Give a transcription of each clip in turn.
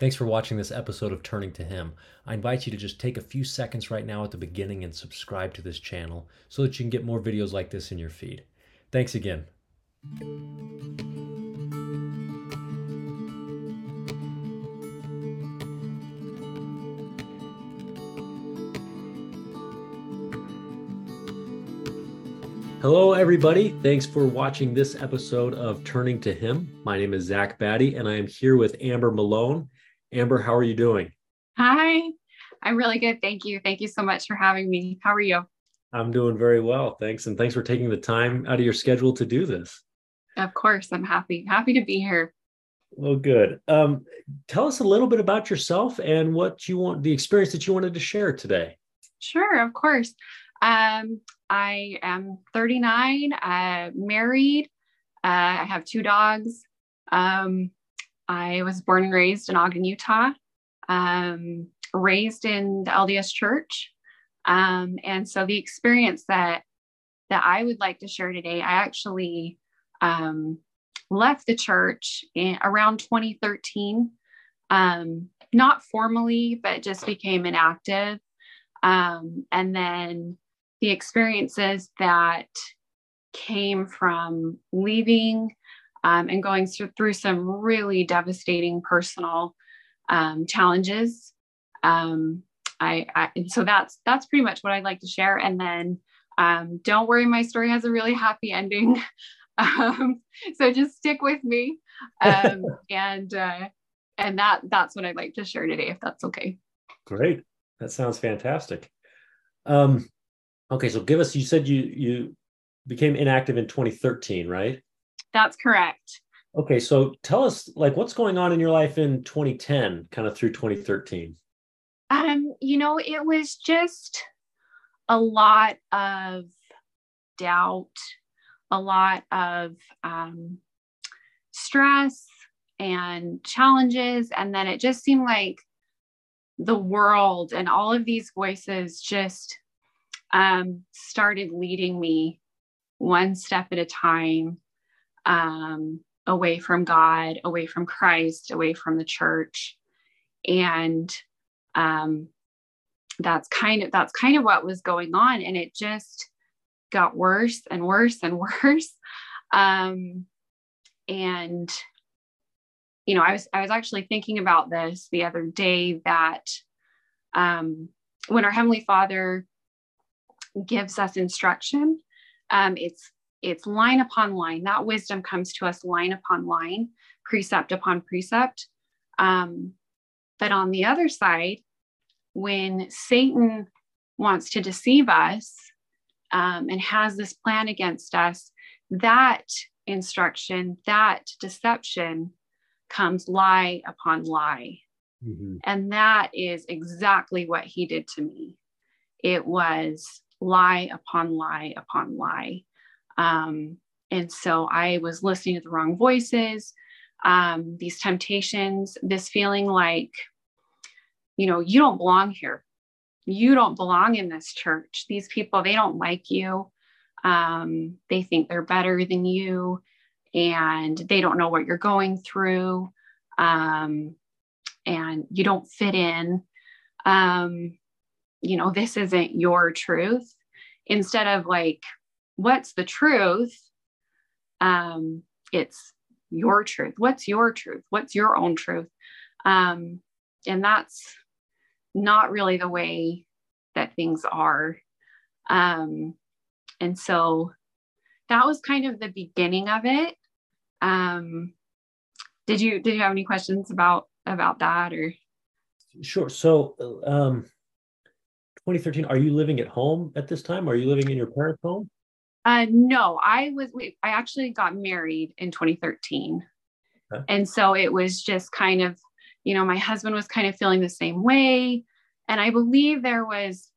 Thanks for watching this episode of Turning to Him. I invite you to just take a few seconds right now at the beginning and subscribe to this channel so that you can get more videos like this in your feed. Thanks again. Hello, everybody. Thanks for watching this episode of Turning to Him. My name is Zach Batty, and I am here with Amber Malone. Amber, how are you doing? Hi, I'm really good. Thank you. Thank you so much for having me. How are you? I'm doing very well. Thanks. And thanks for taking the time out of your schedule to do this. Of course. I'm happy. Happy to be here. Well, good. Um, tell us a little bit about yourself and what you want, the experience that you wanted to share today. Sure, of course. Um, I am 39, uh, married. Uh, I have two dogs. Um, I was born and raised in Ogden, Utah, um, raised in the LDS church. Um, and so the experience that that I would like to share today, I actually um, left the church in around 2013, um, not formally, but just became inactive. Um, and then the experiences that came from leaving um, and going through, through some really devastating personal um, challenges. Um, I, I, so that's that's pretty much what I'd like to share. And then um, don't worry, my story has a really happy ending. Um, so just stick with me, um, and uh, and that that's what I'd like to share today, if that's okay. Great, that sounds fantastic. Um, Okay, so give us. You said you you became inactive in 2013, right? That's correct. Okay, so tell us like what's going on in your life in 2010, kind of through 2013. Um, you know, it was just a lot of doubt, a lot of um, stress and challenges, and then it just seemed like the world and all of these voices just um, started leading me one step at a time um, away from God, away from Christ, away from the church, and um, that's kind of that's kind of what was going on, and it just got worse and worse and worse. Um, and you know, I was I was actually thinking about this the other day that um, when our Heavenly Father gives us instruction. Um, it's it's line upon line. That wisdom comes to us line upon line, precept upon precept. Um, but on the other side, when Satan wants to deceive us um, and has this plan against us, that instruction, that deception comes lie upon lie. Mm-hmm. And that is exactly what he did to me. It was lie upon lie upon lie. Um, and so I was listening to the wrong voices, um, these temptations, this feeling like, you know, you don't belong here. You don't belong in this church. These people, they don't like you. Um, they think they're better than you and they don't know what you're going through. Um, and you don't fit in. Um, you know, this isn't your truth. Instead of like, what's the truth? Um, it's your truth. What's your truth? What's your own truth? Um, and that's not really the way that things are. Um, and so that was kind of the beginning of it. Um, did you did you have any questions about about that or? Sure. So um, 2013 are you living at home at this time are you living in your parents home uh, no i was i actually got married in 2013 okay. and so it was just kind of you know my husband was kind of feeling the same way. And i believe there was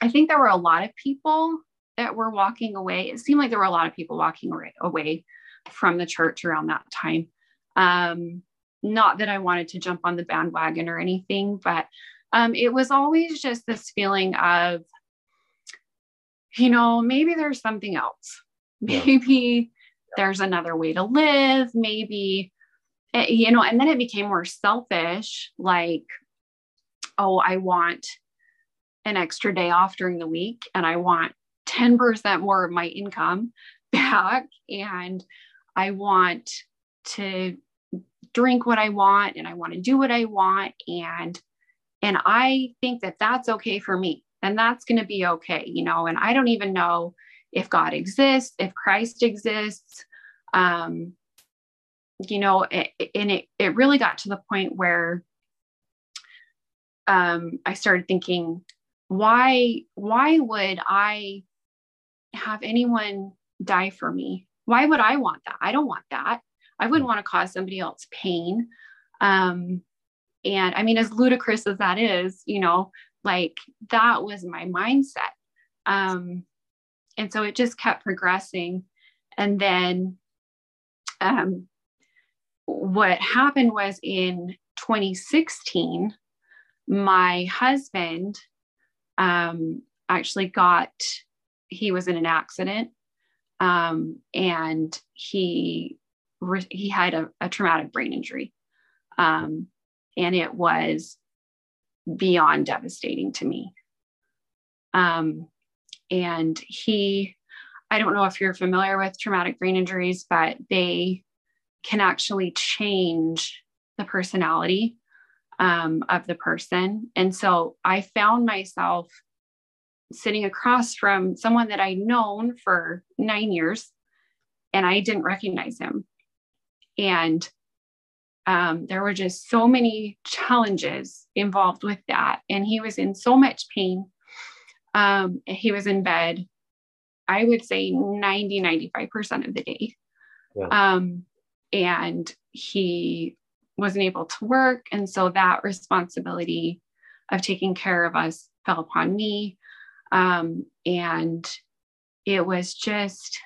i think there were a lot of people that were walking away. It seemed like there were a lot of people walking away from the church around that time. Um, not that i wanted to jump on the bandwagon or anything but um, it was always just this feeling of, you know, maybe there's something else. Maybe there's another way to live. Maybe, eh, you know, and then it became more selfish, like, oh, I want an extra day off during the week and I want 10% more of my income back. And I want to drink what I want and I want to do what I want. And and I think that that's okay for me and that's going to be okay, you know. And I don't even know if God exists, if Christ exists. Um, you know, it, and it, it really got to the point where um, I started thinking, why, why would I have anyone die for me? Why would I want that? I don't want that. I wouldn't want to cause somebody else pain. Um, and I mean, as ludicrous as that is, you know, like that was my mindset. Um, and so it just kept progressing. And then um, what happened was in 2016, my husband um, actually got, he was in an accident um, and he, he had a, a traumatic brain injury. Um, and it was beyond devastating to me. Um, and he, I don't know if you're familiar with traumatic brain injuries, but they can actually change the personality um, of the person. And so I found myself sitting across from someone that I'd known for nine years and I didn't recognize him. And um, there were just so many challenges involved with that. And he was in so much pain. Um, he was in bed, I would say 90, 95% of the day. Yeah. Um, and he wasn't able to work. And so that responsibility of taking care of us fell upon me. Um, and it was just,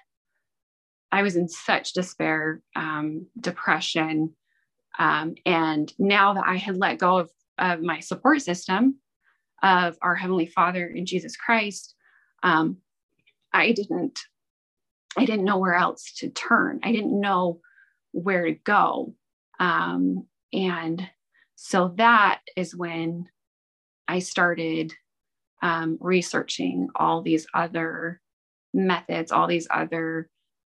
I was in such despair, um, depression, um, and now that I had let go of, of my support system of our Heavenly Father in Jesus Christ, um, I didn't I didn't know where else to turn. I didn't know where to go. Um, and so that is when I started um, researching all these other methods, all these other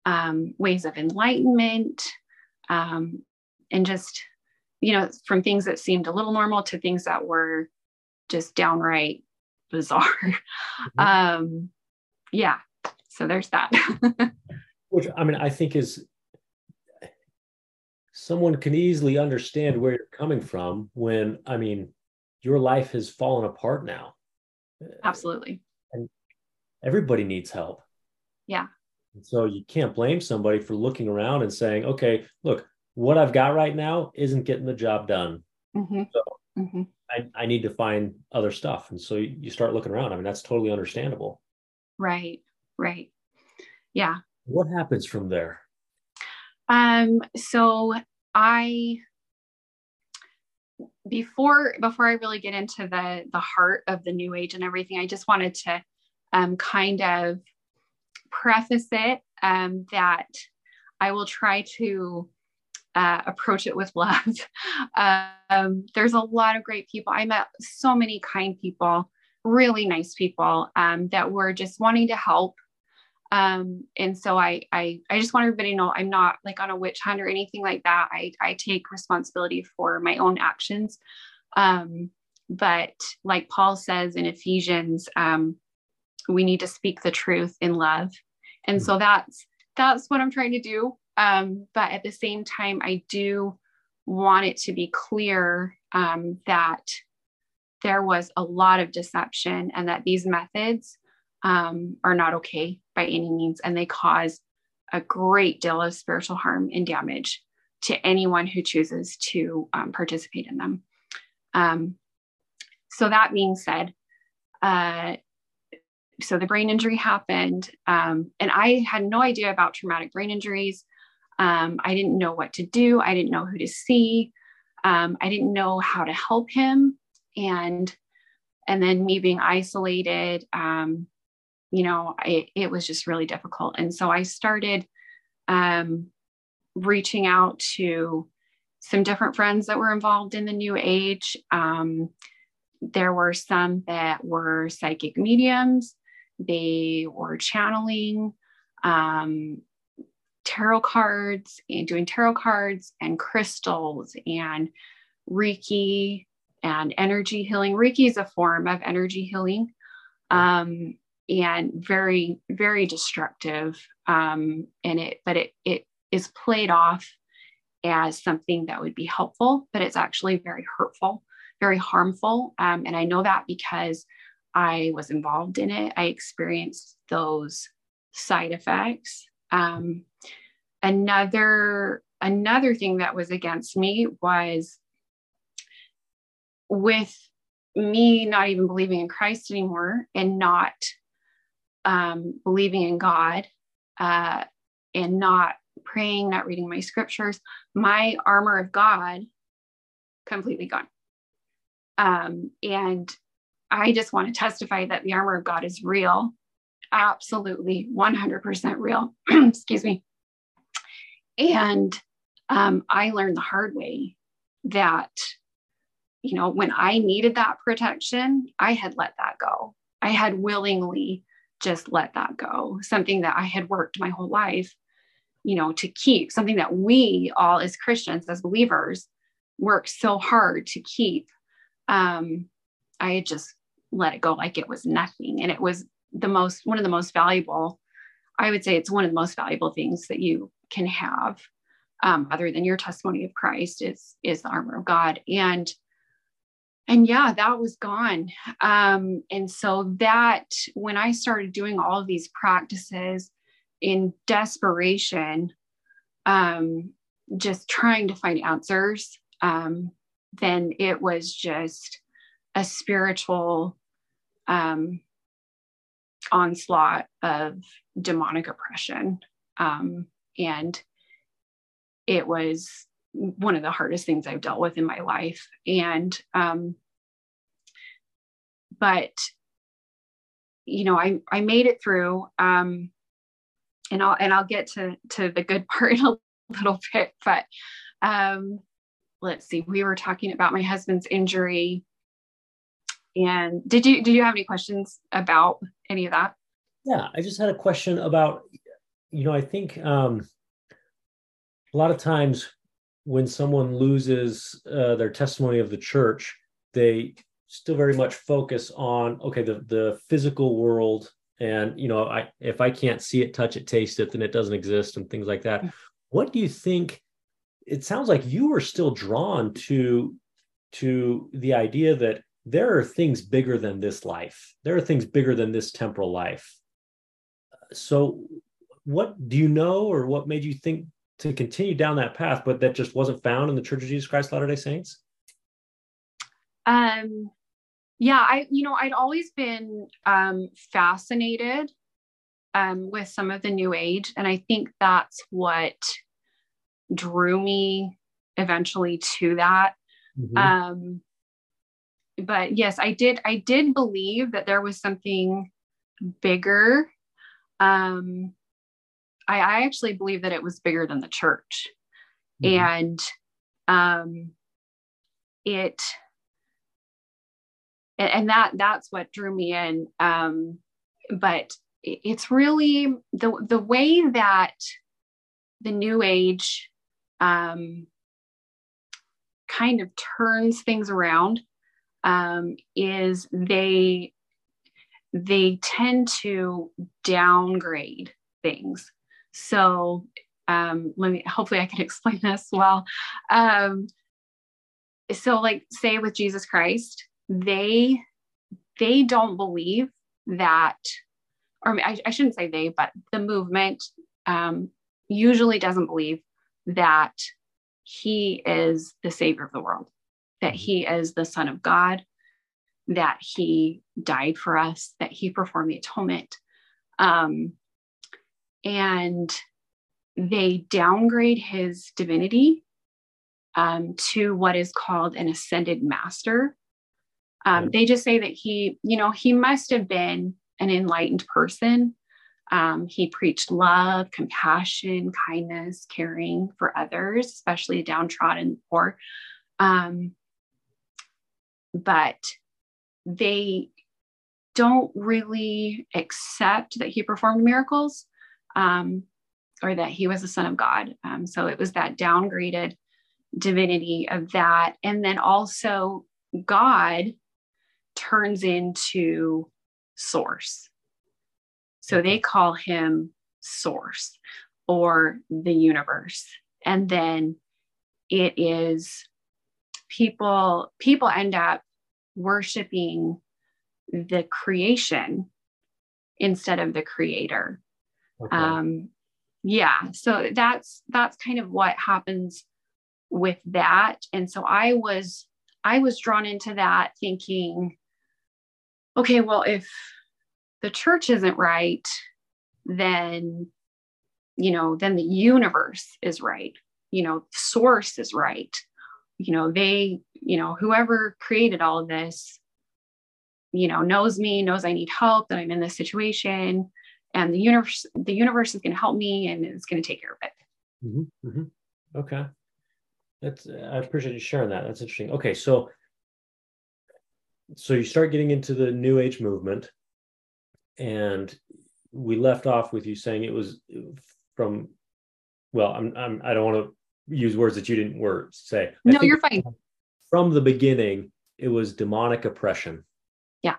um, ways of enlightenment, um, and just you know from things that seemed a little normal to things that were just downright bizarre. Mm-hmm. um yeah so there's that. Which i mean i think is someone can easily understand where you're coming from when i mean your life has fallen apart now. Absolutely. And everybody needs help. Yeah. And so you can't blame somebody for looking around and saying okay look what I've got right now isn't getting the job done. Mm-hmm. So mm-hmm. I, I need to find other stuff. And so you start looking around. I mean, that's totally understandable. Right. Right. Yeah. What happens from there? Um, so I before before I really get into the the heart of the new age and everything, I just wanted to um, kind of preface it um, that I will try to uh, approach it with love. um, there's a lot of great people. I met so many kind people, really nice people um, that were just wanting to help. Um, and so I, I, I just want everybody to know I'm not like on a witch hunt or anything like that. I, I take responsibility for my own actions. Um, but like Paul says in Ephesians, um, we need to speak the truth in love. And so that's, that's what I'm trying to do. Um, but at the same time, I do want it to be clear um, that there was a lot of deception and that these methods um, are not okay by any means. And they cause a great deal of spiritual harm and damage to anyone who chooses to um, participate in them. Um, so, that being said, uh, so the brain injury happened, um, and I had no idea about traumatic brain injuries. Um, I didn't know what to do. I didn't know who to see. Um, I didn't know how to help him. And and then me being isolated, um, you know, it, was just really difficult. And so I started um, reaching out to some different friends that were involved in the New Age. Um, there were some that were psychic mediums, they were channeling um, tarot cards and doing tarot cards and crystals and Reiki and energy healing. Reiki is a form of energy healing um, and very, very destructive. Um, and it, but it, it is played off as something that would be helpful, but it's actually very hurtful, very harmful. Um, and I know that because I was involved in it. I experienced those side effects. Um, another another thing that was against me was with me not even believing in Christ anymore and not um, believing in God uh, and not praying, not reading my scriptures, my armor of God completely gone. Um, and I just want to testify that the armor of God is real, absolutely 100% real. Excuse me. And um, I learned the hard way that, you know, when I needed that protection, I had let that go. I had willingly just let that go, something that I had worked my whole life, you know, to keep, something that we all as Christians, as believers, work so hard to keep. Um, I had just let it go like it was nothing. And it was the most, one of the most valuable, I would say it's one of the most valuable things that you can have um, other than your testimony of Christ is is the armor of God. And and yeah, that was gone. Um, and so that when I started doing all of these practices in desperation, um, just trying to find answers, um, then it was just a spiritual um, onslaught of demonic oppression. Um, and it was one of the hardest things I've dealt with in my life. And, um, but, you know, I, I made it through, um, and I'll, and I'll get to, to the good part in a little bit, but, um, let's see, we were talking about my husband's injury and did you, did you have any questions about any of that? Yeah, I just had a question about, you know, I think, um, a lot of times when someone loses uh, their testimony of the church, they still very much focus on okay the the physical world and you know i if i can't see it touch it taste it then it doesn't exist and things like that. Mm. what do you think it sounds like you were still drawn to to the idea that there are things bigger than this life. There are things bigger than this temporal life. So what do you know or what made you think to continue down that path, but that just wasn't found in the Church of Jesus Christ Latter Day Saints? Um, yeah, I you know I'd always been um, fascinated um, with some of the New Age, and I think that's what drew me eventually to that. Mm-hmm. Um, but yes, I did. I did believe that there was something bigger um, I, I actually believe that it was bigger than the church. Mm-hmm. And um, it, and that that's what drew me in. Um, but it's really the the way that the new age um, kind of turns things around um, is they they tend to downgrade things so um, let me, hopefully I can explain this well. Um, so like say with Jesus Christ, they, they don't believe that, or I, I shouldn't say they, but the movement um, usually doesn't believe that he is the savior of the world, that mm-hmm. he is the son of God, that he died for us, that he performed the atonement. Um, and they downgrade his divinity um, to what is called an ascended master. Um, they just say that he, you know, he must have been an enlightened person, Um, he preached love, compassion, kindness, caring for others, especially downtrodden poor. Um, but they don't really accept that he performed miracles um, or that he was the son of God. Um, so it was that downgraded divinity of that. And then also, God turns into source. So they call him source or the universe. And then it is people people end up worshiping the creation instead of the creator. Okay. Um, yeah, so that's that's kind of what happens with that. And so I was I was drawn into that thinking, okay, well, if the church isn't right, then you know, then the universe is right. You know, source is right. You know, they, you know, whoever created all of this, you know, knows me, knows I need help, that I'm in this situation, and the universe, the universe is going to help me and it's going to take care of it. Mm-hmm, mm-hmm. Okay. That's I appreciate you sharing that. That's interesting. Okay, so so you start getting into the new age movement and we left off with you saying it was from well i'm, I'm i don't want to use words that you didn't words say no you're fine from the beginning it was demonic oppression yeah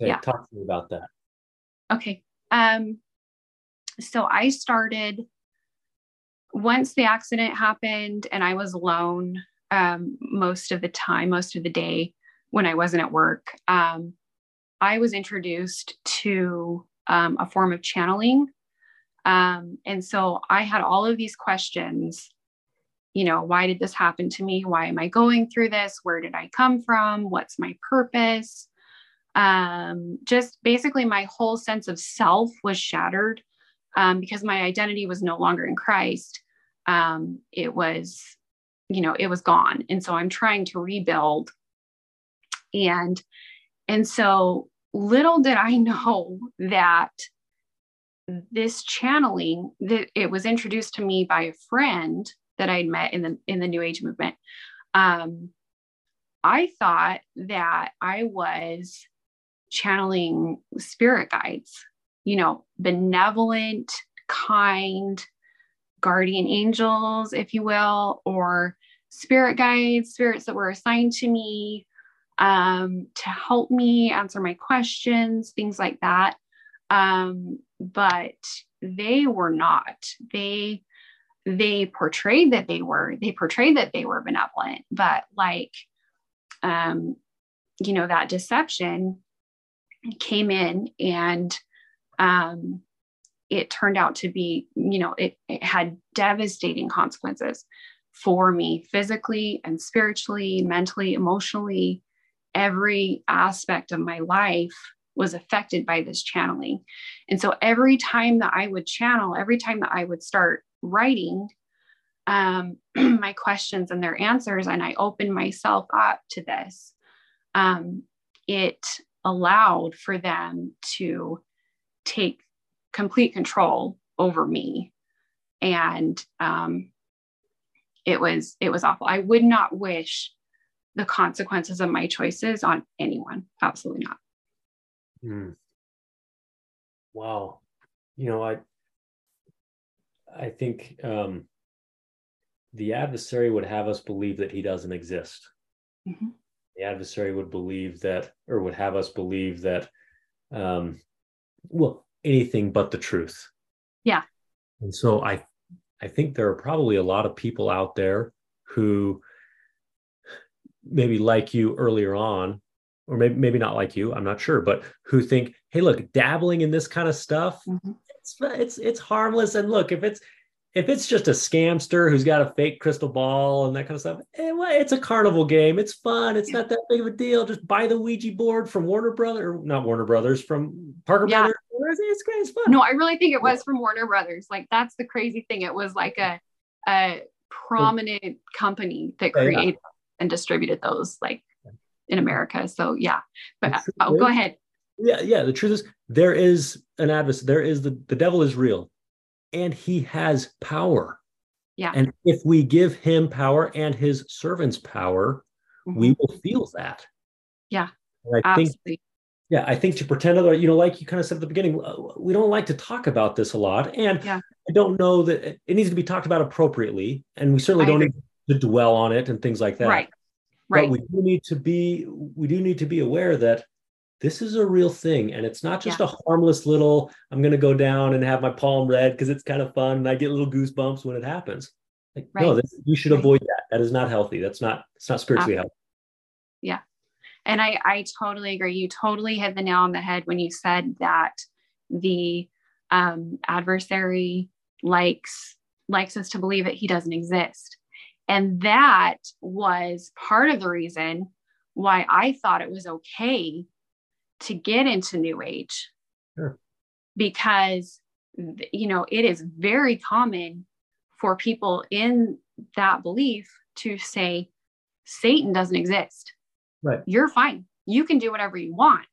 okay, yeah talk to me about that okay um so i started once the accident happened and i was alone um, most of the time most of the day when I wasn't at work, um, I was introduced to um, a form of channeling. Um, and so I had all of these questions. You know, why did this happen to me? Why am I going through this? Where did I come from? What's my purpose? Um, just basically, my whole sense of self was shattered um, because my identity was no longer in Christ. Um, it was, you know, it was gone. And so I'm trying to rebuild and and so little did i know that this channeling that it was introduced to me by a friend that i'd met in the in the new age movement um, i thought that i was channeling spirit guides you know benevolent kind guardian angels if you will or spirit guides spirits that were assigned to me um, to help me answer my questions, things like that. Um, but they were not. They they portrayed that they were. They portrayed that they were benevolent, but like, um, you know, that deception came in and um, it turned out to be, you know, it, it had devastating consequences for me physically and spiritually, mentally, emotionally every aspect of my life was affected by this channeling. And so every time that I would channel, every time that I would start writing um, my questions and their answers, and I opened myself up to this, um, it allowed for them to take complete control over me. And um, it was it was awful. I would not wish the consequences of my choices on anyone. Absolutely not. Mm. Wow. You know, I I think um, the adversary would have us believe that he doesn't exist. Mm-hmm. The adversary would believe that, or would have us believe that, um, well, anything but the truth. Yeah. And so I, I think there are probably a lot of people out there who maybe like you earlier on or maybe maybe not like you i'm not sure but who think hey look dabbling in this kind of stuff mm-hmm. it's it's it's harmless and look if it's if it's just a scamster who's got a fake crystal ball and that kind of stuff eh, well, it's a carnival game it's fun it's yeah. not that big of a deal just buy the ouija board from warner brothers not warner brothers from parker yeah. brothers it's great it's fun no i really think it was from warner brothers like that's the crazy thing it was like a a prominent company that created and distributed those like in America. So yeah, but I'll go ahead. Yeah, yeah. The truth is, there is an adversary. There is the the devil is real, and he has power. Yeah. And if we give him power and his servants power, mm-hmm. we will feel that. Yeah. And I Absolutely. think yeah, I think to pretend other, you know, like you kind of said at the beginning, we don't like to talk about this a lot. And yeah. I don't know that it, needs to be talked about appropriately. And we certainly I don't agree. need to dwell on it and things like that. Right. Right. But we do need to be, we do need to be aware that this is a real thing. And it's not just yeah. a harmless little, I'm going to go down and have my palm read because it's kind of fun. And I get little goosebumps when it happens. Like, right. no, this, you should right. avoid that. That is not healthy. That's not, it's not spiritually uh, healthy. Yeah. And I, I totally agree. You totally hit the nail on the head when you said that the um, adversary likes likes us to believe that he doesn't exist. And that was part of the reason why I thought it was okay to get into New Age. Sure. Because, you know, it is very common for people in that belief to say, Satan doesn't exist. Right. You're fine. You can do whatever you want.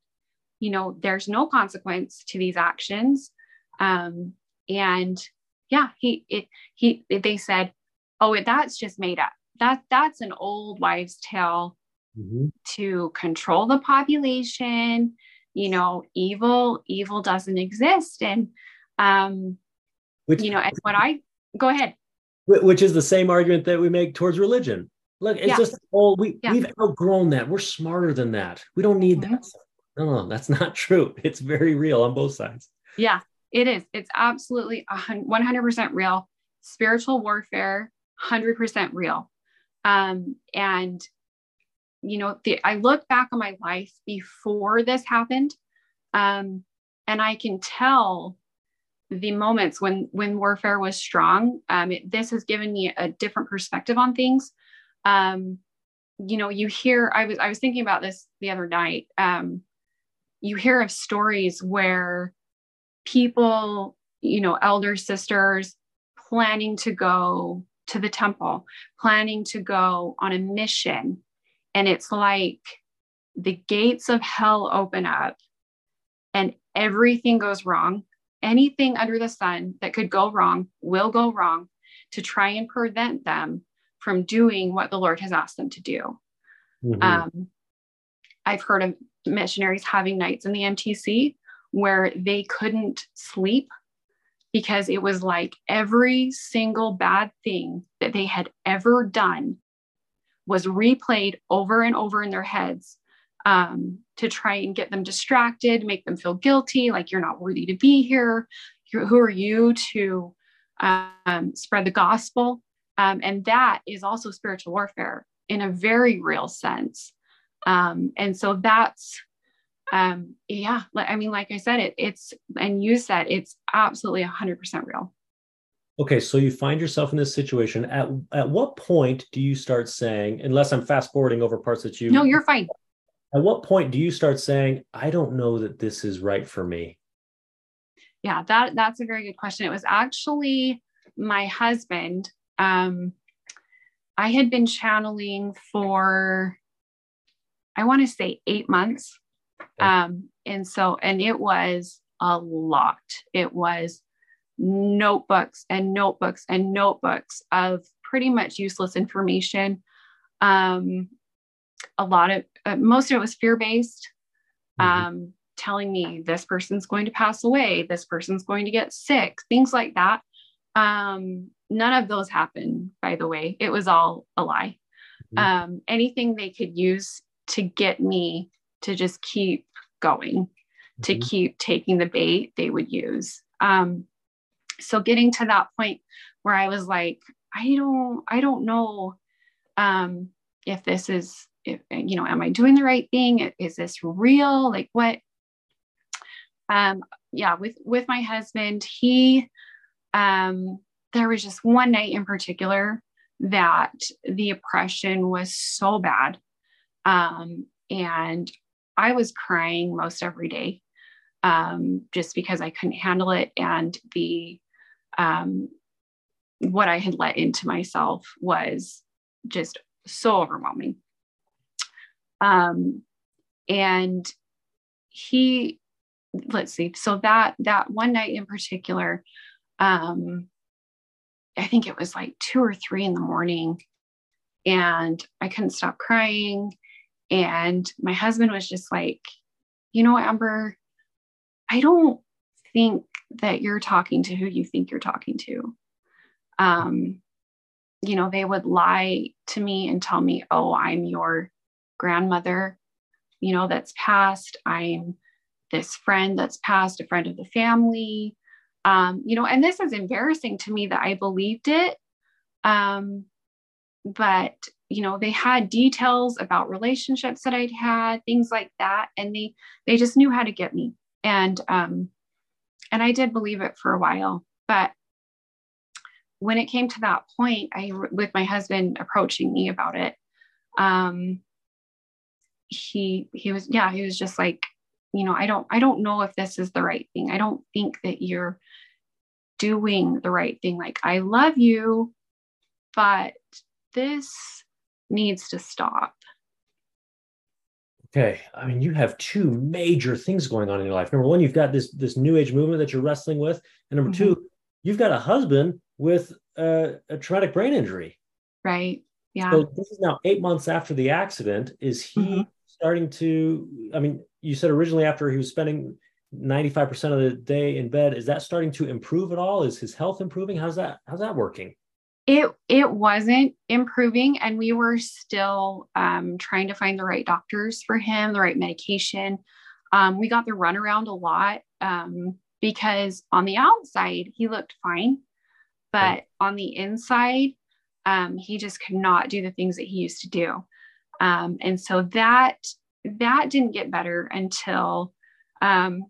You know, there's no consequence to these actions. Um, and yeah, he, it, he, they said, oh, it, that's just made up. That, that's an old wives' tale mm-hmm. to control the population. You know, evil, evil doesn't exist. And, um, which, you know, and what I, go ahead. Which is the same argument that we make towards religion Look, it's yeah. just all we yeah. we've outgrown that. We're smarter than that. We don't need mm-hmm. that. No, no, that's not true. It's very real on both sides. Yeah, it is. It's absolutely 100% real. Spiritual warfare, 100% real. Um, and you know, the, I look back on my life before this happened, um, and I can tell the moments when when warfare was strong. Um, it, this has given me a different perspective on things um, you know, you hear, I was, I was thinking about this the other night. Um, you hear of stories where people, you know, elder sisters planning to go to the temple, planning to go on a mission. And it's like the gates of hell open up and everything goes wrong. Anything under the sun that could go wrong will go wrong to try and prevent them from doing what the Lord has asked them to do. Mm-hmm. Um, I've heard of missionaries having nights in the MTC where they couldn't sleep because it was like every single bad thing that they had ever done was replayed over and over in their heads um, to try and get them distracted, make them feel guilty, like you're not worthy to be here. Who are you to um, spread the gospel? Um, and that is also spiritual warfare in a very real sense. Um, and so that's, um, yeah, I mean, like I said, it, it's, and you said it's absolutely 100% real. Okay, so you find yourself in this situation. At at what point do you start saying, unless I'm fast forwarding over parts that you No, you're fine. At what point do you start saying, I don't know that this is right for me? Yeah, that that's a very good question. It was actually my husband um, I had been channeling for, I want to say eight months. Um, and so, and it was a lot. It was notebooks and notebooks and notebooks of pretty much useless information. Um, a lot of, uh, most of it was fear based, mm-hmm. um, telling me this person's going to pass away, this person's going to get sick, things like that. Um, none of those happened, by the way. It was all a lie. Mm-hmm. Um, anything they could use to get me to just keep going, mm-hmm. to keep taking the bait, they would use. Um, so getting to that point where I was like, I don't, I don't know um, if this is, if you know, am I doing the right thing? Is this real? Like what? Um, yeah, with with my husband, he um there was just one night in particular that the oppression was so bad. Um, and I was crying most every day um, just because I couldn't handle it. And the, um, what I had let into myself was just so overwhelming. Um, and he let's see so that that one night in particular um i think it was like two or three in the morning and i couldn't stop crying and my husband was just like you know amber i don't think that you're talking to who you think you're talking to um you know they would lie to me and tell me oh i'm your grandmother you know that's passed i'm this friend that's passed, a friend of the family. Um, you know, and this is embarrassing to me that I believed it. Um, but you know, they had details about relationships that I'd had, things like that, and they they just knew how to get me. And um, and I did believe it for a while, but when it came to that point, I with my husband approaching me about it, um, he he was yeah he was just like you know i don't i don't know if this is the right thing. I don't think that you're doing the right thing. Like i love you but this needs to stop okay i mean you have two major things going on in your life. Number one you've got this this new age movement that you're wrestling with. And number mm-hmm. two you've got a husband with a, a traumatic brain injury. Right yeah. So this is now eight months after the accident. Is he mm-hmm. starting to i mean you said originally after he was spending 95% of the day in bed is that starting to improve at all? Is his health improving? How's that how's that working it it wasn't improving and we were still um, trying to find the right doctors for him the right medication um, we got the runaround a lot um, because on the outside he looked fine but right. on the inside um, he just could not do the things that he used to do um, and so that that didn't get better until um,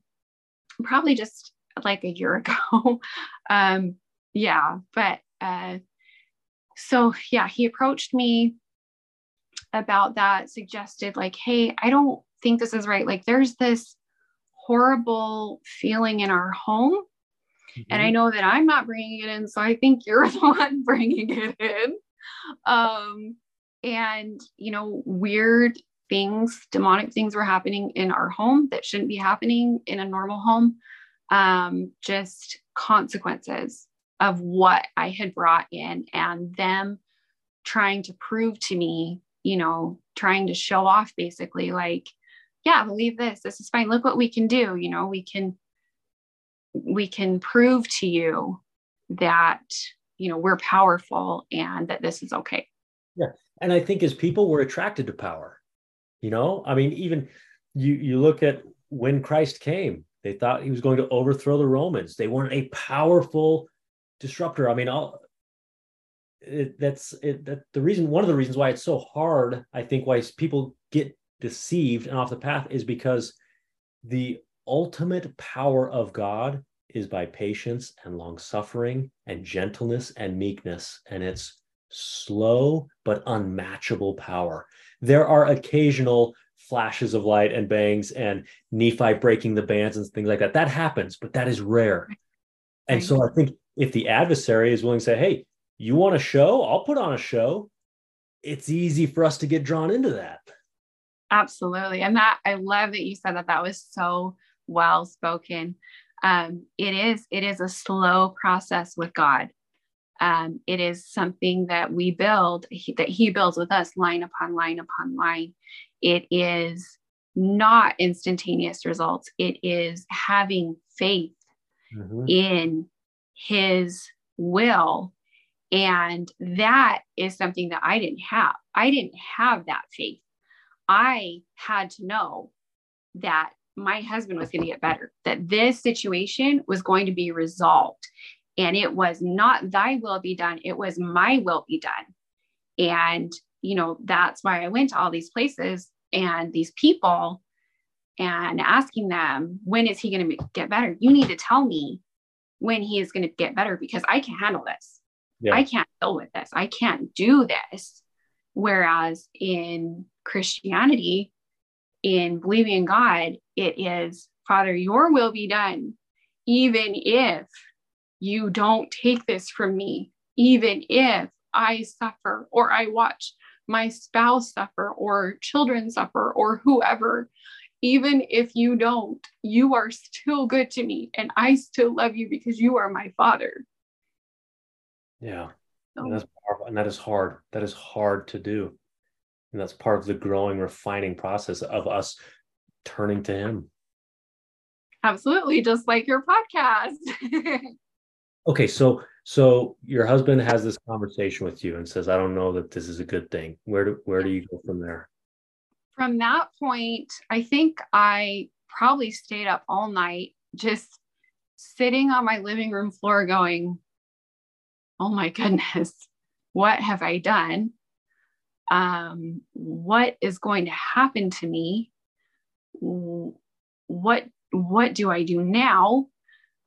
probably just like a year ago. um, yeah, but uh, so yeah, he approached me about that, suggested, like, hey, I don't think this is right. Like, there's this horrible feeling in our home. Mm-hmm. And I mm-hmm. know that I'm not bringing it in. So I think you're the one bringing it in. Um, and, you know, weird things, demonic things were happening in our home that shouldn't be happening in a normal home. Um, just consequences of what I had brought in and them trying to prove to me, you know, trying to show off basically like, yeah, believe this. This is fine. Look what we can do. You know, we can we can prove to you that you know we're powerful and that this is okay. Yeah. And I think as people we're attracted to power you know, I mean, even you you look at when Christ came, they thought he was going to overthrow the Romans. They wanted a powerful disruptor. I mean, all it, that's it, that the reason one of the reasons why it's so hard, I think, why people get deceived and off the path is because the ultimate power of God is by patience and long suffering and gentleness and meekness, and it's slow but unmatchable power there are occasional flashes of light and bangs and Nephi breaking the bands and things like that. That happens, but that is rare. And so I think if the adversary is willing to say, hey, you want a show? I'll put on a show. It's easy for us to get drawn into that. Absolutely. And that I love that you said that that was so well spoken. Um, it is, it is a slow process with God um, it is something that we build he, that he builds with us line upon line upon line it is not instantaneous results it is having faith mm-hmm. in his will and that is something that i didn't have i didn't have that faith i had to know that my husband was going to get better that this situation was going to be resolved and it was not thy will be done, it was my will be done. And, you know, that's why I went to all these places and these people and asking them, when is he going to get better? You need to tell me when he is going to get better because I can't handle this. Yeah. I can't deal with this. I can't do this. Whereas in Christianity, in believing in God, it is, Father, your will be done, even if you don't take this from me, even if I suffer or I watch my spouse suffer or children suffer or whoever. Even if you don't, you are still good to me and I still love you because you are my father. Yeah. So. And that's powerful. And that is hard. That is hard to do. And that's part of the growing, refining process of us turning to him. Absolutely, just like your podcast. okay, so so your husband has this conversation with you and says, "I don't know that this is a good thing." Where do where do you go from there? From that point, I think I probably stayed up all night just sitting on my living room floor going, "Oh my goodness, what have I done? Um, what is going to happen to me? What what do I do now?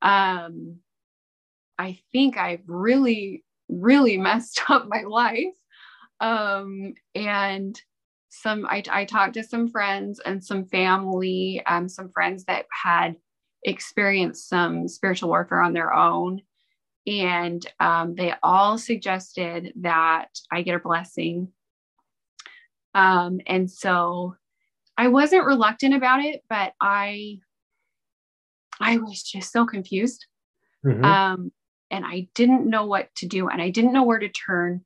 Um, I think I've really, really messed up my life. Um, and some, I, I talked to some friends and some family, um, some friends that had experienced some spiritual warfare on their own. And um, they all suggested that I get a blessing. Um, and so I wasn't reluctant about it, but I I was just so confused. Mm-hmm. Um, and I didn't know what to do and I didn't know where to turn.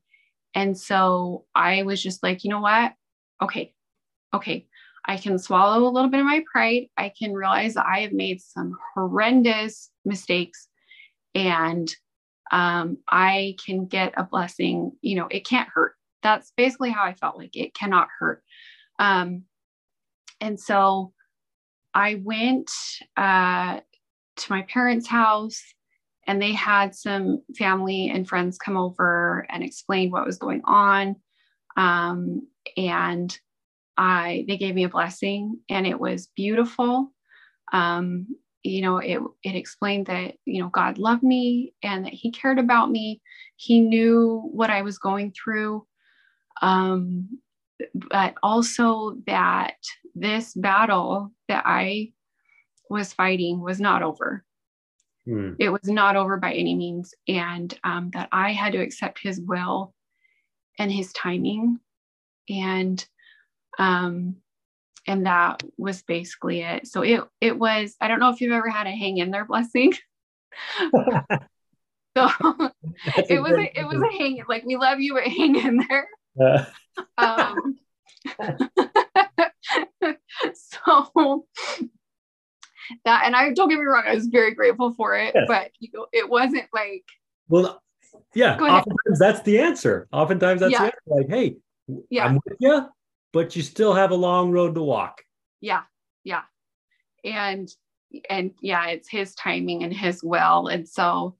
And so I was just like, you know what? Okay, okay, I can swallow a little bit of my pride. I can realize that I have made some horrendous mistakes and um, I can get a blessing. You know, it can't hurt. That's basically how I felt like it cannot hurt. Um, and so I went uh, to my parents' house and they had some family and friends come over and explain what was going on. Um, and I they gave me a blessing and it was beautiful. Um, you know, it it explained that you know God loved me and that He cared about me. He knew what I was going through. Um, but also that this battle that I was fighting was not over. Mm. It was not over by any means. And um, that I had to accept his will and his timing. And um, and that was basically it. So it it was, I don't know if you've ever had a hang in there blessing. so it was a, it was a hang like we love you but hang in there. Um, so that and I don't get me wrong, I was very grateful for it, yes. but you know, it wasn't like well yeah, oftentimes that's the answer. Oftentimes that's yeah. the answer. Like, hey, yeah. I'm with you, but you still have a long road to walk. Yeah, yeah. And and yeah, it's his timing and his will. And so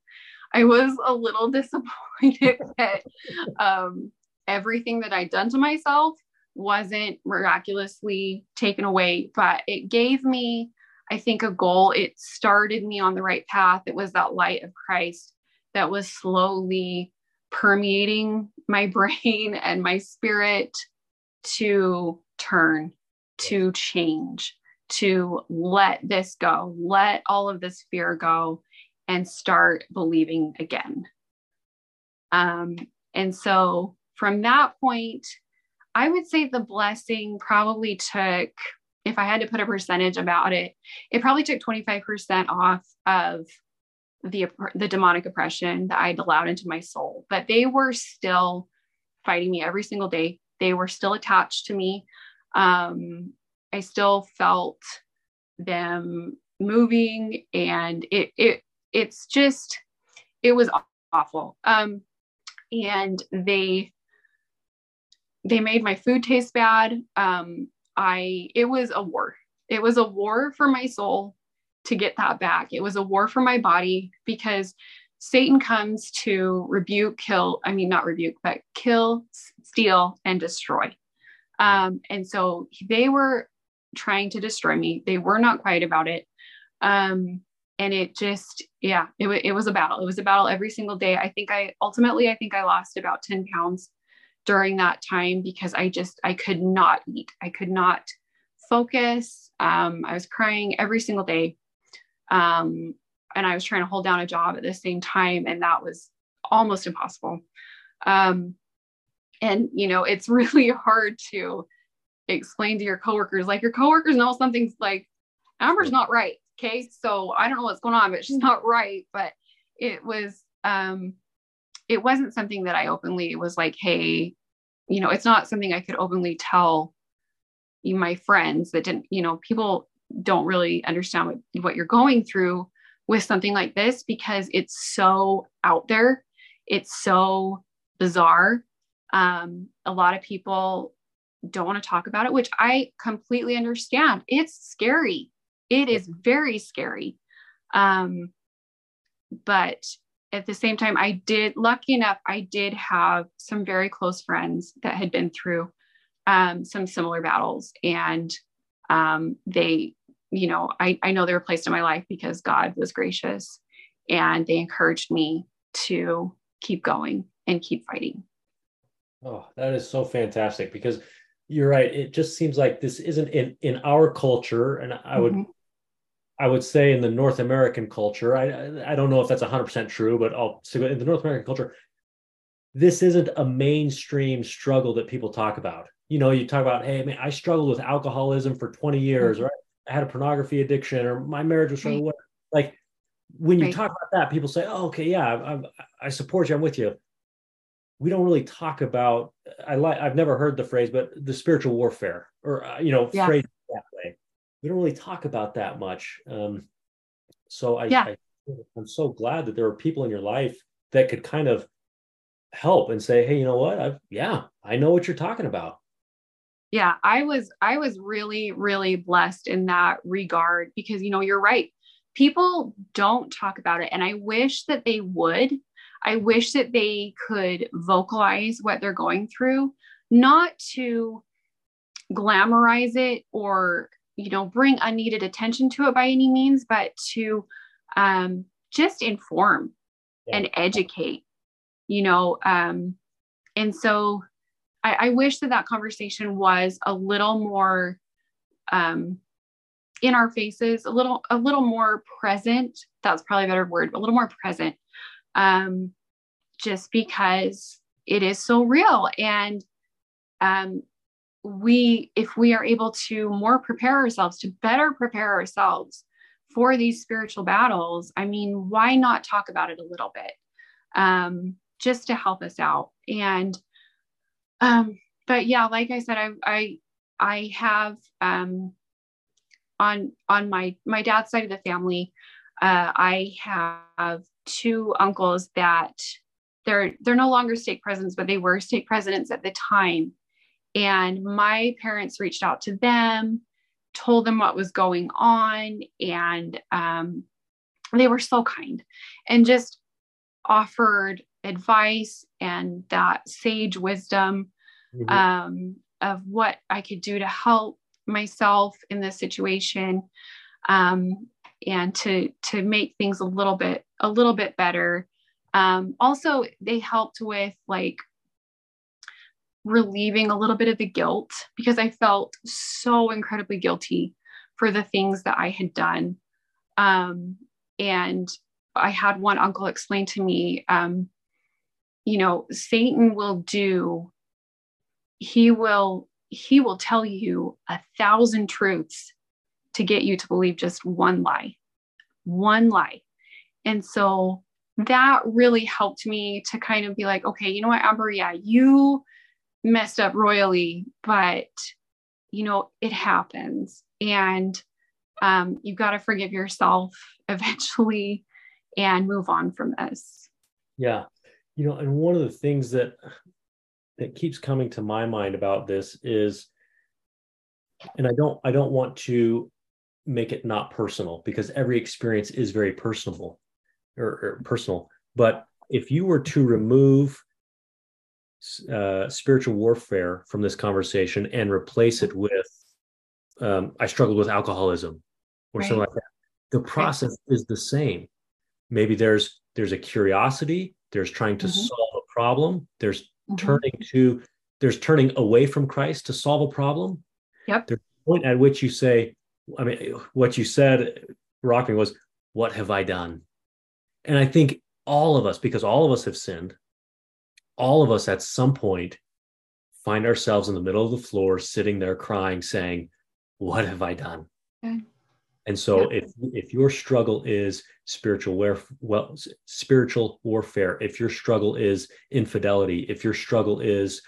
I was a little disappointed that um everything that I'd done to myself wasn't miraculously taken away, but it gave me, I think, a goal. It started me on the right path. It was that light of Christ that was slowly permeating my brain and my spirit to turn, to change, to let this go, let all of this fear go, and start believing again. Um, and so from that point, I would say the blessing probably took, if I had to put a percentage about it, it probably took 25% off of the the demonic oppression that I'd allowed into my soul. But they were still fighting me every single day. They were still attached to me. Um, I still felt them moving, and it it it's just it was awful. Um, and they they made my food taste bad. Um, I it was a war. It was a war for my soul to get that back. It was a war for my body because Satan comes to rebuke, kill, I mean, not rebuke, but kill, steal, and destroy. Um, and so they were trying to destroy me. They were not quiet about it. Um, and it just, yeah, it, w- it was a battle. It was a battle every single day. I think I ultimately, I think I lost about 10 pounds during that time because I just I could not eat. I could not focus. Um, I was crying every single day. Um, and I was trying to hold down a job at the same time, and that was almost impossible. Um, and you know, it's really hard to explain to your coworkers, like your coworkers know something's like Amber's not right. Okay. So I don't know what's going on, but she's not right. But it was, um, it wasn't something that I openly was like, hey, you know, it's not something I could openly tell my friends that didn't, you know, people don't really understand what, what you're going through with something like this because it's so out there. It's so bizarre. Um, a lot of people don't want to talk about it, which I completely understand. It's scary. It is very scary. Um, but at the same time, I did, lucky enough, I did have some very close friends that had been through um, some similar battles. And um, they, you know, I, I know they were placed in my life because God was gracious and they encouraged me to keep going and keep fighting. Oh, that is so fantastic because you're right. It just seems like this isn't in, in our culture. And I would, mm-hmm. I would say in the North American culture, I, I don't know if that's 100% true, but I'll say in the North American culture, this isn't a mainstream struggle that people talk about. You know, you talk about, hey, man, I struggled with alcoholism for 20 years, mm-hmm. or I had a pornography addiction, or my marriage was. Right. Like when you right. talk about that, people say, oh, okay, yeah, I, I support you, I'm with you. We don't really talk about. I like. I've never heard the phrase, but the spiritual warfare, or uh, you know, yeah. phrase that way we don't really talk about that much. Um, so I, yeah. I, I'm so glad that there are people in your life that could kind of help and say, hey, you know what? I've yeah, I know what you're talking about. Yeah, I was I was really really blessed in that regard because you know you're right. People don't talk about it and I wish that they would. I wish that they could vocalize what they're going through, not to glamorize it or you know bring unneeded attention to it by any means but to um, just inform yeah. and educate you know um, and so I, I, wish that that conversation was a little more um, in our faces a little a little more present. That's probably a better word a little more present um, just because it is so real. And um, we if we are able to more prepare ourselves to better prepare ourselves for these spiritual battles i mean why not talk about it a little bit um, just to help us out? And um, but yeah like i said i i i have um, on on my my dad's side of the family uh, i have two uncles that they're they're no longer stake presidents but they were stake presidents at the time. And my parents reached out to them, told them what was going on, and um, they were so kind and just offered advice and that sage wisdom mm-hmm. um, of what I could do to help myself in this situation um, and to to make things a little bit a little bit better. Um, also, they helped with like relieving a little bit of the guilt because I felt so incredibly guilty for the things that I had done. Um, and I had one uncle explain to me, um, you know, Satan will do, he will, he will tell you a thousand truths to get you to believe just one lie, one lie. And so that really helped me to kind of be like, okay, you know what, Amber, yeah, you messed up royally, but you know, it happens. And um, you've got to forgive yourself eventually and move on from this. Yeah. You know, and one of the things that that keeps coming to my mind about this is and I don't I don't want to make it not personal because every experience is very personable or, or personal. But if you were to remove uh, spiritual warfare from this conversation and replace it with um, I struggled with alcoholism or right. something like that. The process is the same. Maybe there's there's a curiosity, there's trying to mm-hmm. solve a problem, there's mm-hmm. turning to there's turning away from Christ to solve a problem. Yep. There's a point at which you say, I mean, what you said, rocking was, what have I done? And I think all of us, because all of us have sinned, all of us at some point find ourselves in the middle of the floor, sitting there crying, saying, What have I done? Yeah. And so yeah. if if your struggle is spiritual well, spiritual warfare, if your struggle is infidelity, if your struggle is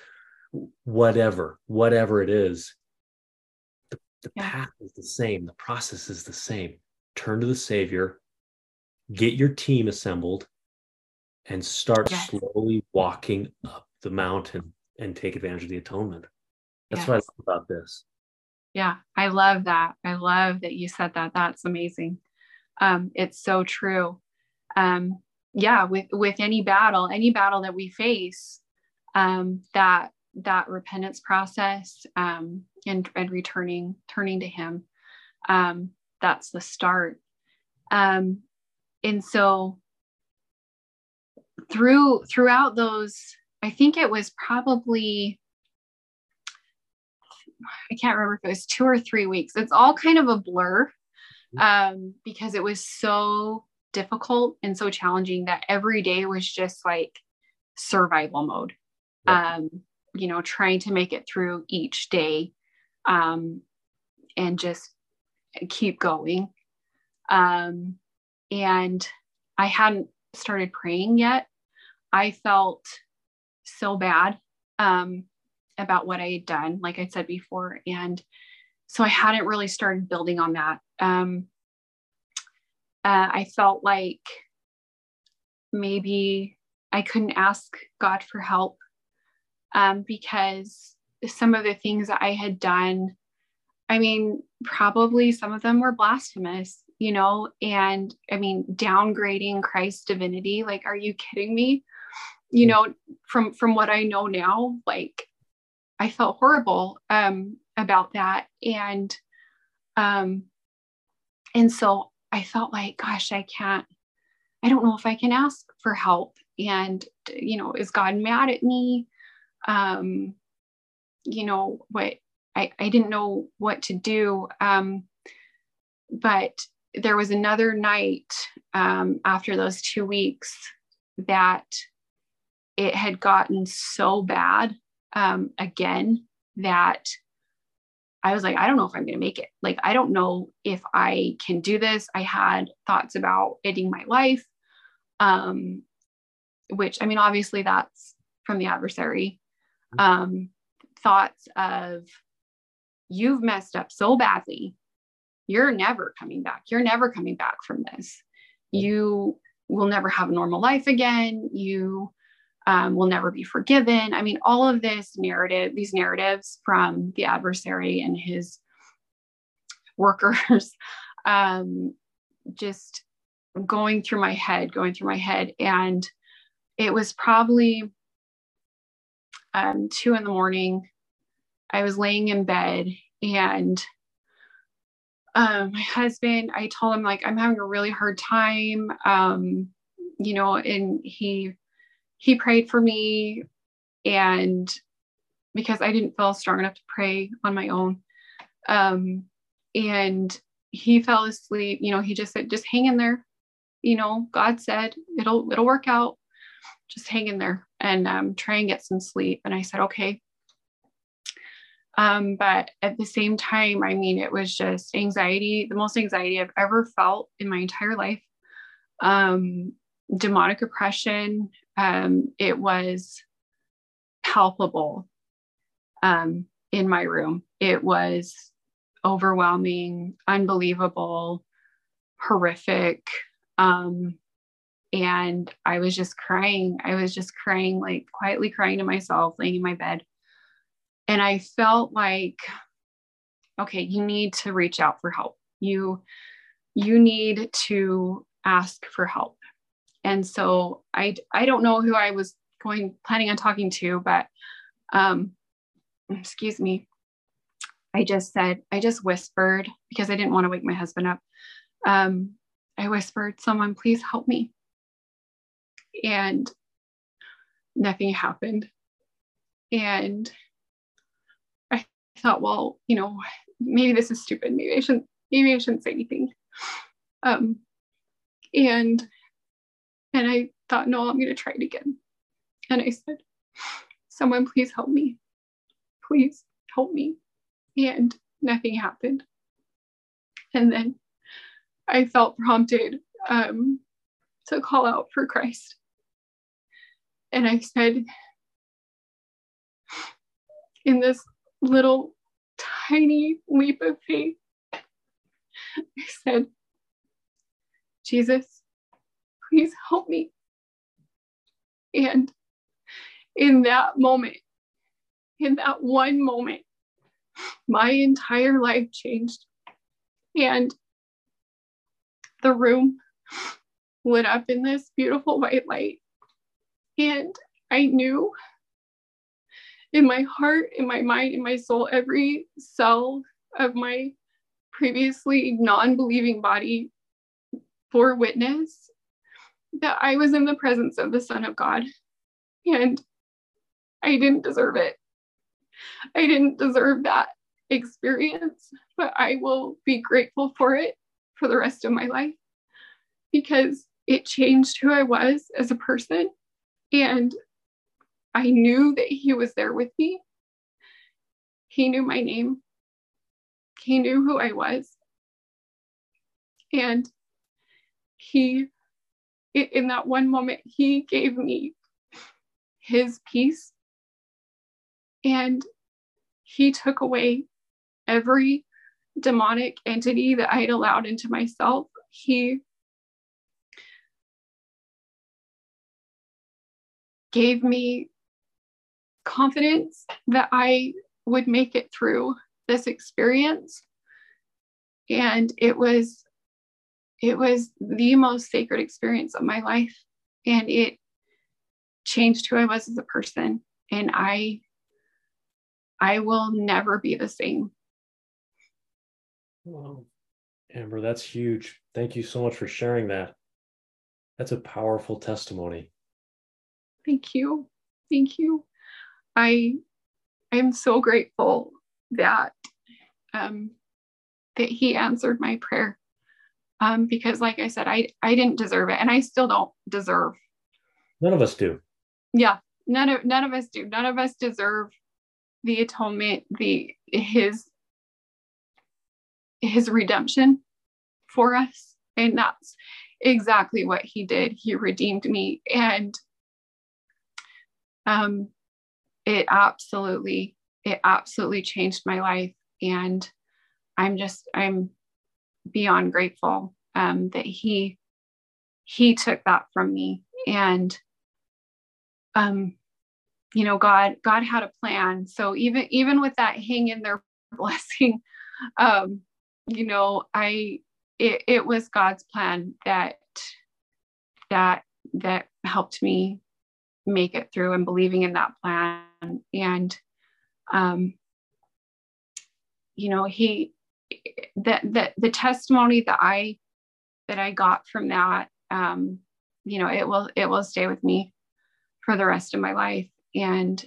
whatever, whatever it is, the, the yeah. path is the same, the process is the same. Turn to the Savior, get your team assembled, and start yes. slowly walking up the mountain and take advantage of the atonement. That's yes. what I love about this. Yeah, I love that. I love that you said that. That's amazing. Um, it's so true. Um, yeah, with with any battle, any battle that we face, um, that that repentance process um, and and returning, turning to Him, um, that's the start. Um, and so through throughout those, I think it was probably I can't remember if it was two or three weeks. It's all kind of a blur mm-hmm. um, because it was so difficult and so challenging that every day was just like survival mode. Um, you know, trying to make it through each day um, and just keep going. Um, and I hadn't started praying yet. I felt so bad. Um, about what I had done, like I said before. And so I hadn't really started building on that. Um, uh, I felt like maybe I couldn't ask God for help um, because some of the things that I had done, I mean, probably some of them were blasphemous, you know, and I mean, downgrading Christ's divinity. Like, are you kidding me? You hmm. know, from from what I know now, like I felt horrible um, about that. And um, and so I felt like, gosh, I can't, I don't know if I can ask for help. And, you know, is God mad at me? Um, you know, what I, I didn't know what to do. Um, but there was another night um, after those two weeks that it had gotten so bad um, again that I was like, I don't know if I'm going to make it. Like, I don't know if I can do this. I had thoughts about ending my life, um, which I mean, obviously, that's from the adversary. Mm-hmm. Um, thoughts of, you've messed up so badly. You're never coming back. You're never coming back from this. You will never have a normal life again. You um, will never be forgiven. I mean, all of this narrative, these narratives from the adversary and his workers, um, just going through my head, going through my head. And it was probably um, two in the morning. I was laying in bed and um, my husband, I told him, like, I'm having a really hard time. Um, you know, and he he prayed for me and because I didn't feel strong enough to pray on my own. Um, and he fell asleep, you know, he just said, just hang in there. You know, God said it'll, it'll work out. Just hang in there and um, try and get some sleep. And I said, okay. Um, but at the same time, I mean, it was just anxiety, the most anxiety I've ever felt in my entire life. Um, demonic oppression, um, it was palpable um, in my room. It was overwhelming, unbelievable, horrific. Um, and I was just crying. I was just crying, like quietly crying to myself, laying in my bed. And I felt like, okay, you need to reach out for help. You, you need to ask for help and so I I don't know who I was going planning on talking to, but um, excuse me. I just said I just whispered because I didn't want to wake my husband up. Um, I whispered, "Someone please help me," and nothing happened. And I thought, well, you know, maybe this is stupid. Maybe I shouldn't. Maybe I shouldn't say anything. Um, and and I thought, no, I'm going to try it again. And I said, someone please help me. please help me. And nothing happened. And then I felt prompted um, to call out for Christ. And I said, in this little tiny leap of faith, I said, Jesus, please help me. And in that moment, in that one moment, my entire life changed. And the room lit up in this beautiful white light. And I knew in my heart, in my mind, in my soul, every cell of my previously non believing body bore witness that I was in the presence of the Son of God. And I didn't deserve it. I didn't deserve that experience, but I will be grateful for it for the rest of my life because it changed who I was as a person. And I knew that He was there with me. He knew my name, He knew who I was. And He, in that one moment, He gave me His peace. And He took away every demonic entity that I had allowed into myself. He gave me confidence that I would make it through this experience. And it was it was the most sacred experience of my life. And it changed who I was as a person. And I I will never be the same. Wow. Amber, that's huge. Thank you so much for sharing that. That's a powerful testimony. Thank you. Thank you. I I'm so grateful that um, that he answered my prayer. Um, because like I said, I, I didn't deserve it and I still don't deserve. None of us do. Yeah. None of none of us do. None of us deserve the atonement, the his his redemption for us. And that's exactly what he did. He redeemed me. And um, it absolutely, it absolutely changed my life. And I'm just, I'm beyond grateful um, that he, he took that from me. And, um, you know, God, God had a plan. So even, even with that hang in there blessing, um, you know, I, it, it was God's plan that, that, that helped me make it through and believing in that plan and um you know he that the, the testimony that i that i got from that um you know it will it will stay with me for the rest of my life. And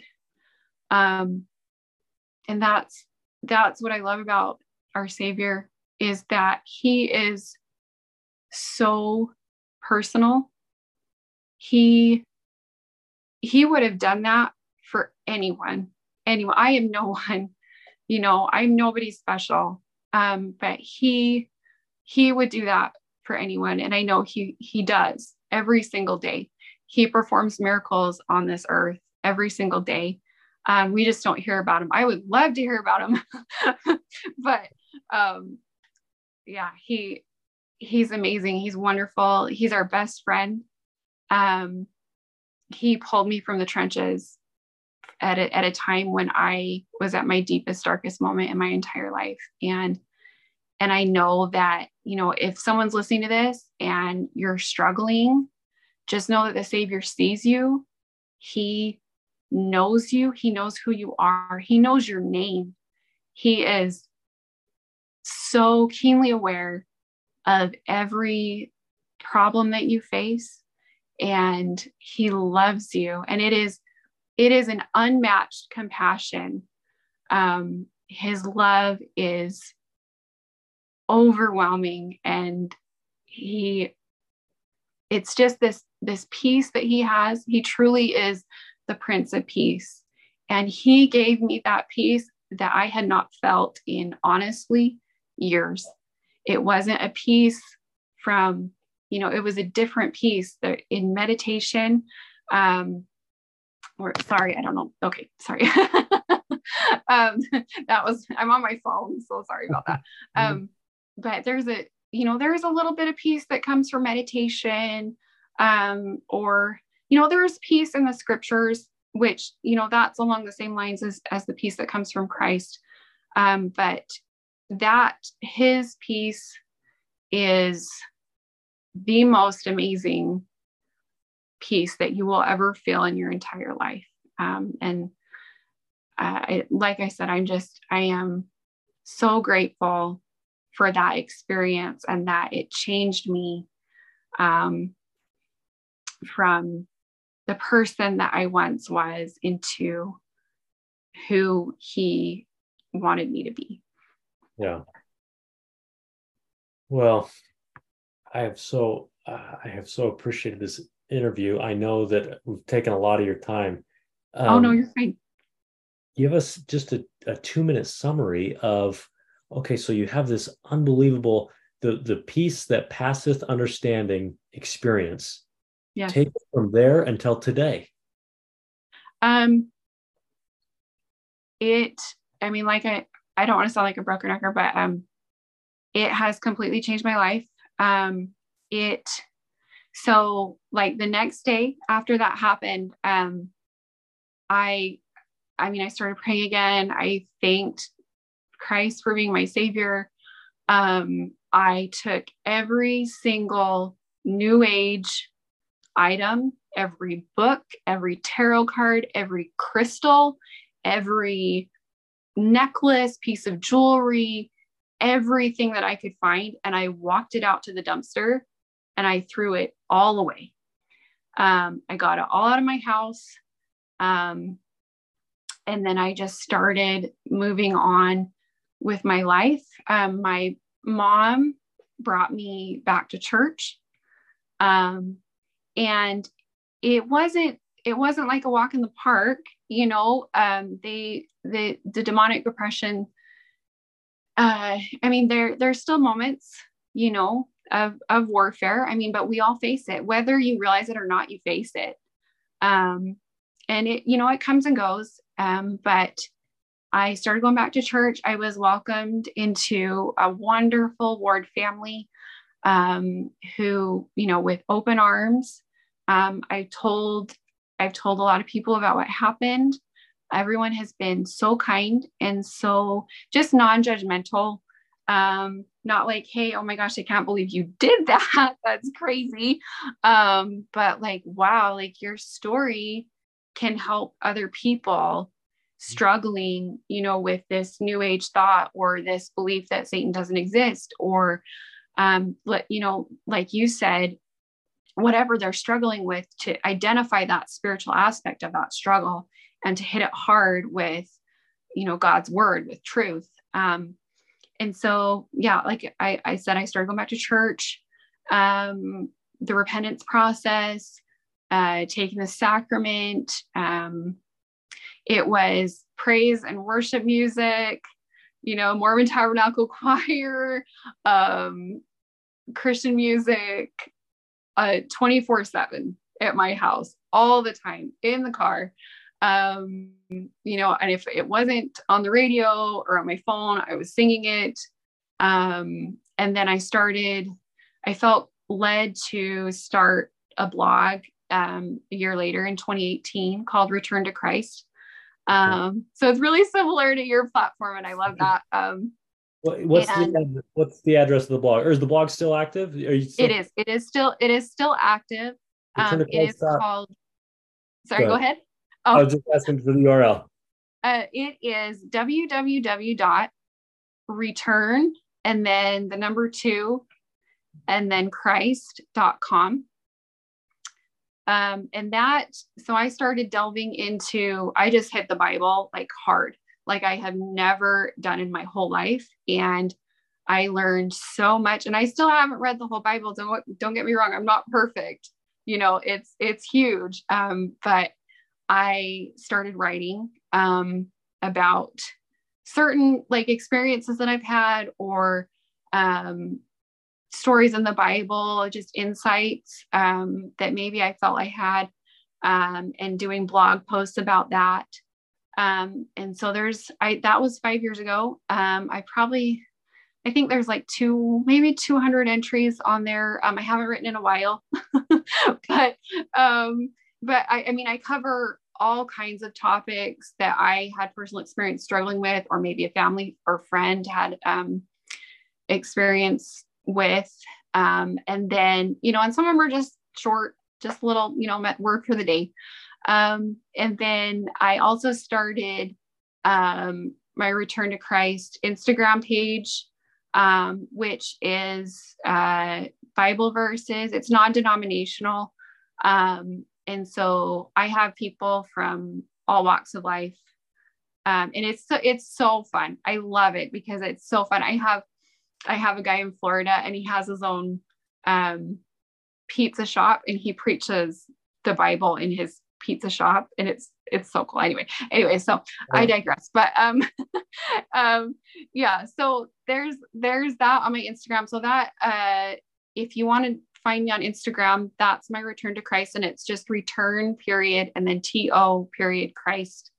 um and that's that's what i love about our savior is that he is so personal. He he would have done that for anyone anyone. I am no one you know i'm nobody special um but he he would do that for anyone. And i know he he does every single day. He performs miracles on this earth every single day. Um, we just don't hear about him. I would love to hear about him but um yeah he he's amazing. He's wonderful. He's our best friend. Um he pulled me from the trenches at a, at a time when I was at my deepest, darkest moment in my entire life. And and I know that, you know, if someone's listening to this and you're struggling, just know that the Savior sees you. He knows you. He knows who you are. He knows your name. He is so keenly aware of every problem that you face and he loves you and it is it is an unmatched compassion um, his love is overwhelming and he it's just this this peace that he has he truly is the prince of peace And he gave me that peace that I had not felt in honestly years. It wasn't a peace from, you know, it was a different peace that in meditation. Um, or sorry, I don't know. Okay, sorry. um, that was I'm on my phone, so sorry about that. Um, but there's a you know there's a little bit of peace that comes from meditation, um, or you know there's peace in the scriptures, which you know that's along the same lines as as the peace that comes from Christ. Um, but that His peace is the most amazing peace that you will ever feel in your entire life. Um, and uh, I, like I said, I'm just, I am so grateful for that experience and that it changed me um, from the person that I once was into who he wanted me to be. Yeah. Well, I have so uh, I have so appreciated this interview. I know that we've taken a lot of your time. Um, oh no, um, you're fine. Give us just a, a two minute summary of okay, so you have this unbelievable the the peace that passeth understanding experience. Yeah. Take it from there until today. Um it I mean like I I don't want to sound like a broken record, but um it has completely changed my life. Um it so like the next day after that happened um i i mean i started praying again. I thanked christ for being my savior. Um i took every single new age item every book every tarot card every crystal every necklace piece of jewelry everything that i could find and i walked it out to the dumpster and I threw it all away. Um, I got it all out of my house. Um, and then I just started moving on with my life. Um, my mom brought me back to church. Um, and it wasn't it wasn't like a walk in the park you know um, they the the demonic oppression uh, i mean there there's still moments you know of of warfare. I mean, but we all face it, whether you realize it or not. You face it, um, and it you know it comes and goes. Um, but I started going back to church. I was welcomed into a wonderful ward family um, who, you know, with open arms. Um, I told I've told a lot of people about what happened. Everyone has been so kind and so just non-judgmental um not like hey oh my gosh i can't believe you did that. That's crazy. Um but like wow like your story can help other people struggling you know with this new age thought or this belief that satan doesn't exist or um let you know like you said whatever they're struggling with to identify that spiritual aspect of that struggle and to hit it hard with you know god's word with truth. Um and so yeah like I, I said i started going back to church um, the repentance process uh, taking the sacrament um, it was praise and worship music you know mormon tabernacle choir um, christian music uh, 24 7 at my house all the time in the car. Um, you know, and if it wasn't on the radio or on my phone, I was singing it. Um, and then I started, I felt led to start a blog um, a year later in 2018 called Return to Christ. Um, so it's really similar to your platform, and I love that. Um, what's and, the what's the address of the blog, or is the blog still active? Still... It is. It is still. It is still active. Um, it is called. Sorry, go, go ahead. Oh. I was just asking for the URL. Uh, it is www.return and then the number two and then christ.com. Um, and that, so I started delving into, I just hit the Bible like hard, like I have never done in my whole life. And I learned so much and I still haven't read the whole Bible. Don't, don't get me wrong. I'm not perfect. You know, it's, it's huge. Um, but I started writing um, about certain like experiences that I've had or um, stories in the Bible, just insights um, that maybe I felt I had, um, and doing blog posts about that. Um, and so there's, I that was five years ago. Um, I probably, I think there's like two, maybe 200 entries on there. Um, I haven't written in a while, but um, but I, I mean, I cover all kinds of topics that I had personal experience struggling with, or maybe a family or friend had um, experience with. Um, and then, you know, and some of them are just short, just little, you know, word for the day. Um, and then I also started um, my Return to Christ Instagram page, um, which is uh, Bible verses. It's non denominational. Um, and so I have people from all walks of life. Um, and it's so it's so fun. I love it because it's so fun. I have I have a guy in Florida and he has his own um, pizza shop and he preaches the Bible in his pizza shop and it's it's so cool anyway anyway so i digress but um um yeah so there's there's that on my instagram so that uh if you want to find me on instagram that's my return to christ and it's just return period and then to period christ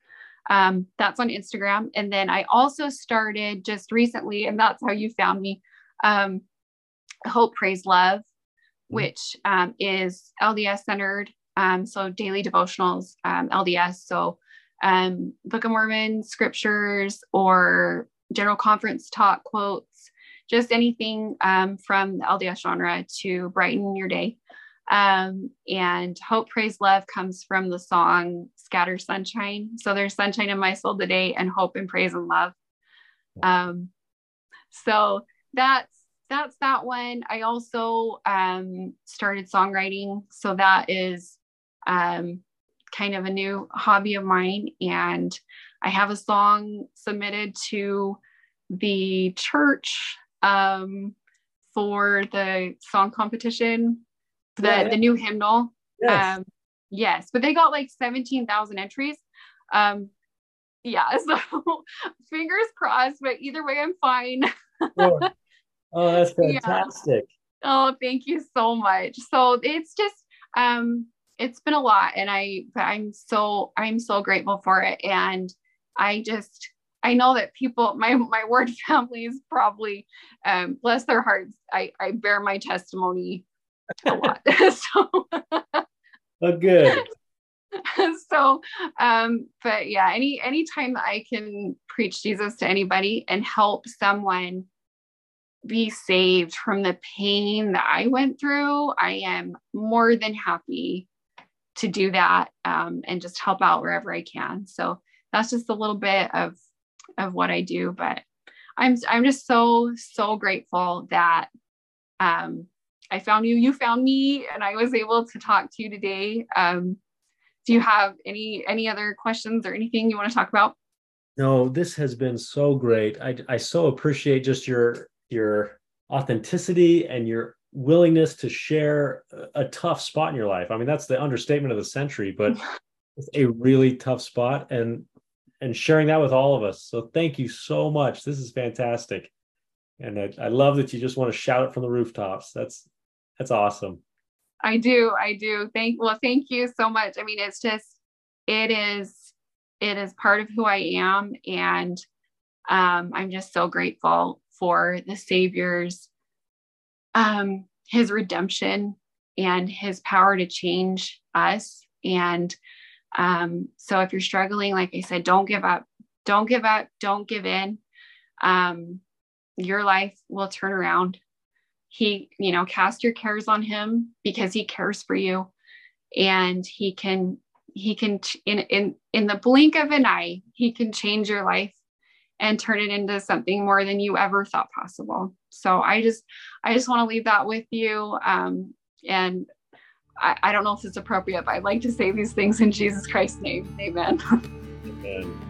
um that's on instagram and then i also started just recently and that's how you found me um hope praise love mm-hmm. which um, is lds centered um, so daily devotionals, um, LDS. So um, Book of Mormon scriptures or general conference talk quotes, just anything um, from the LDS genre to brighten your day. Um, and hope, praise, love comes from the song Scatter Sunshine. So there's sunshine in my soul today and hope and praise and love. Um, so that's that's that one. I also um, started songwriting. So that is um, kind of a new hobby of mine. And I have a song submitted to the church um, for the song competition, the, yeah, yeah. the new hymnal. Yes. Um, yes, but they got like 17,000 entries. Um, yeah, so fingers crossed, but either way, I'm fine. sure. Oh, that's fantastic. Yeah. Oh, thank you so much. So it's just, um, it's been a lot and I but I'm so I'm so grateful for it and I just I know that people my my ward family is probably um bless their hearts. I I bear my testimony a lot. So oh good. So um but yeah any anytime that I can preach Jesus to anybody and help someone be saved from the pain that I went through, I am more than happy to do that um, and just help out wherever I can. So that's just a little bit of of what I do. But I'm I'm just so so grateful that um, I found you, you found me, and I was able to talk to you today. Um, do you have any any other questions or anything you want to talk about? No, this has been so great. I I so appreciate just your your authenticity and your willingness to share a tough spot in your life. I mean, that's the understatement of the century, but it's a really tough spot and and sharing that with all of us. So thank you so much. This is fantastic. And I, I love that you just want to shout it from the rooftops. That's that's awesome. I do. I do. Thank well, thank you so much. I mean, it's just it is it is part of who I am and um, I'm just so grateful for the Savior's um, his redemption and his power to change us. And um, so if you're struggling, like I said, don't give up. Don't give up. Don't give in. Um, your life will turn around. He, you know, cast your cares on him because he cares for you. And he can, he can, in, in, in the blink of an eye, he can change your life and turn it into something more than you ever thought possible. So I just, I just want to leave that with you. Um, and I, I don't know if it's appropriate, but I'd like to say these things in Jesus Christ's name. Amen. Amen.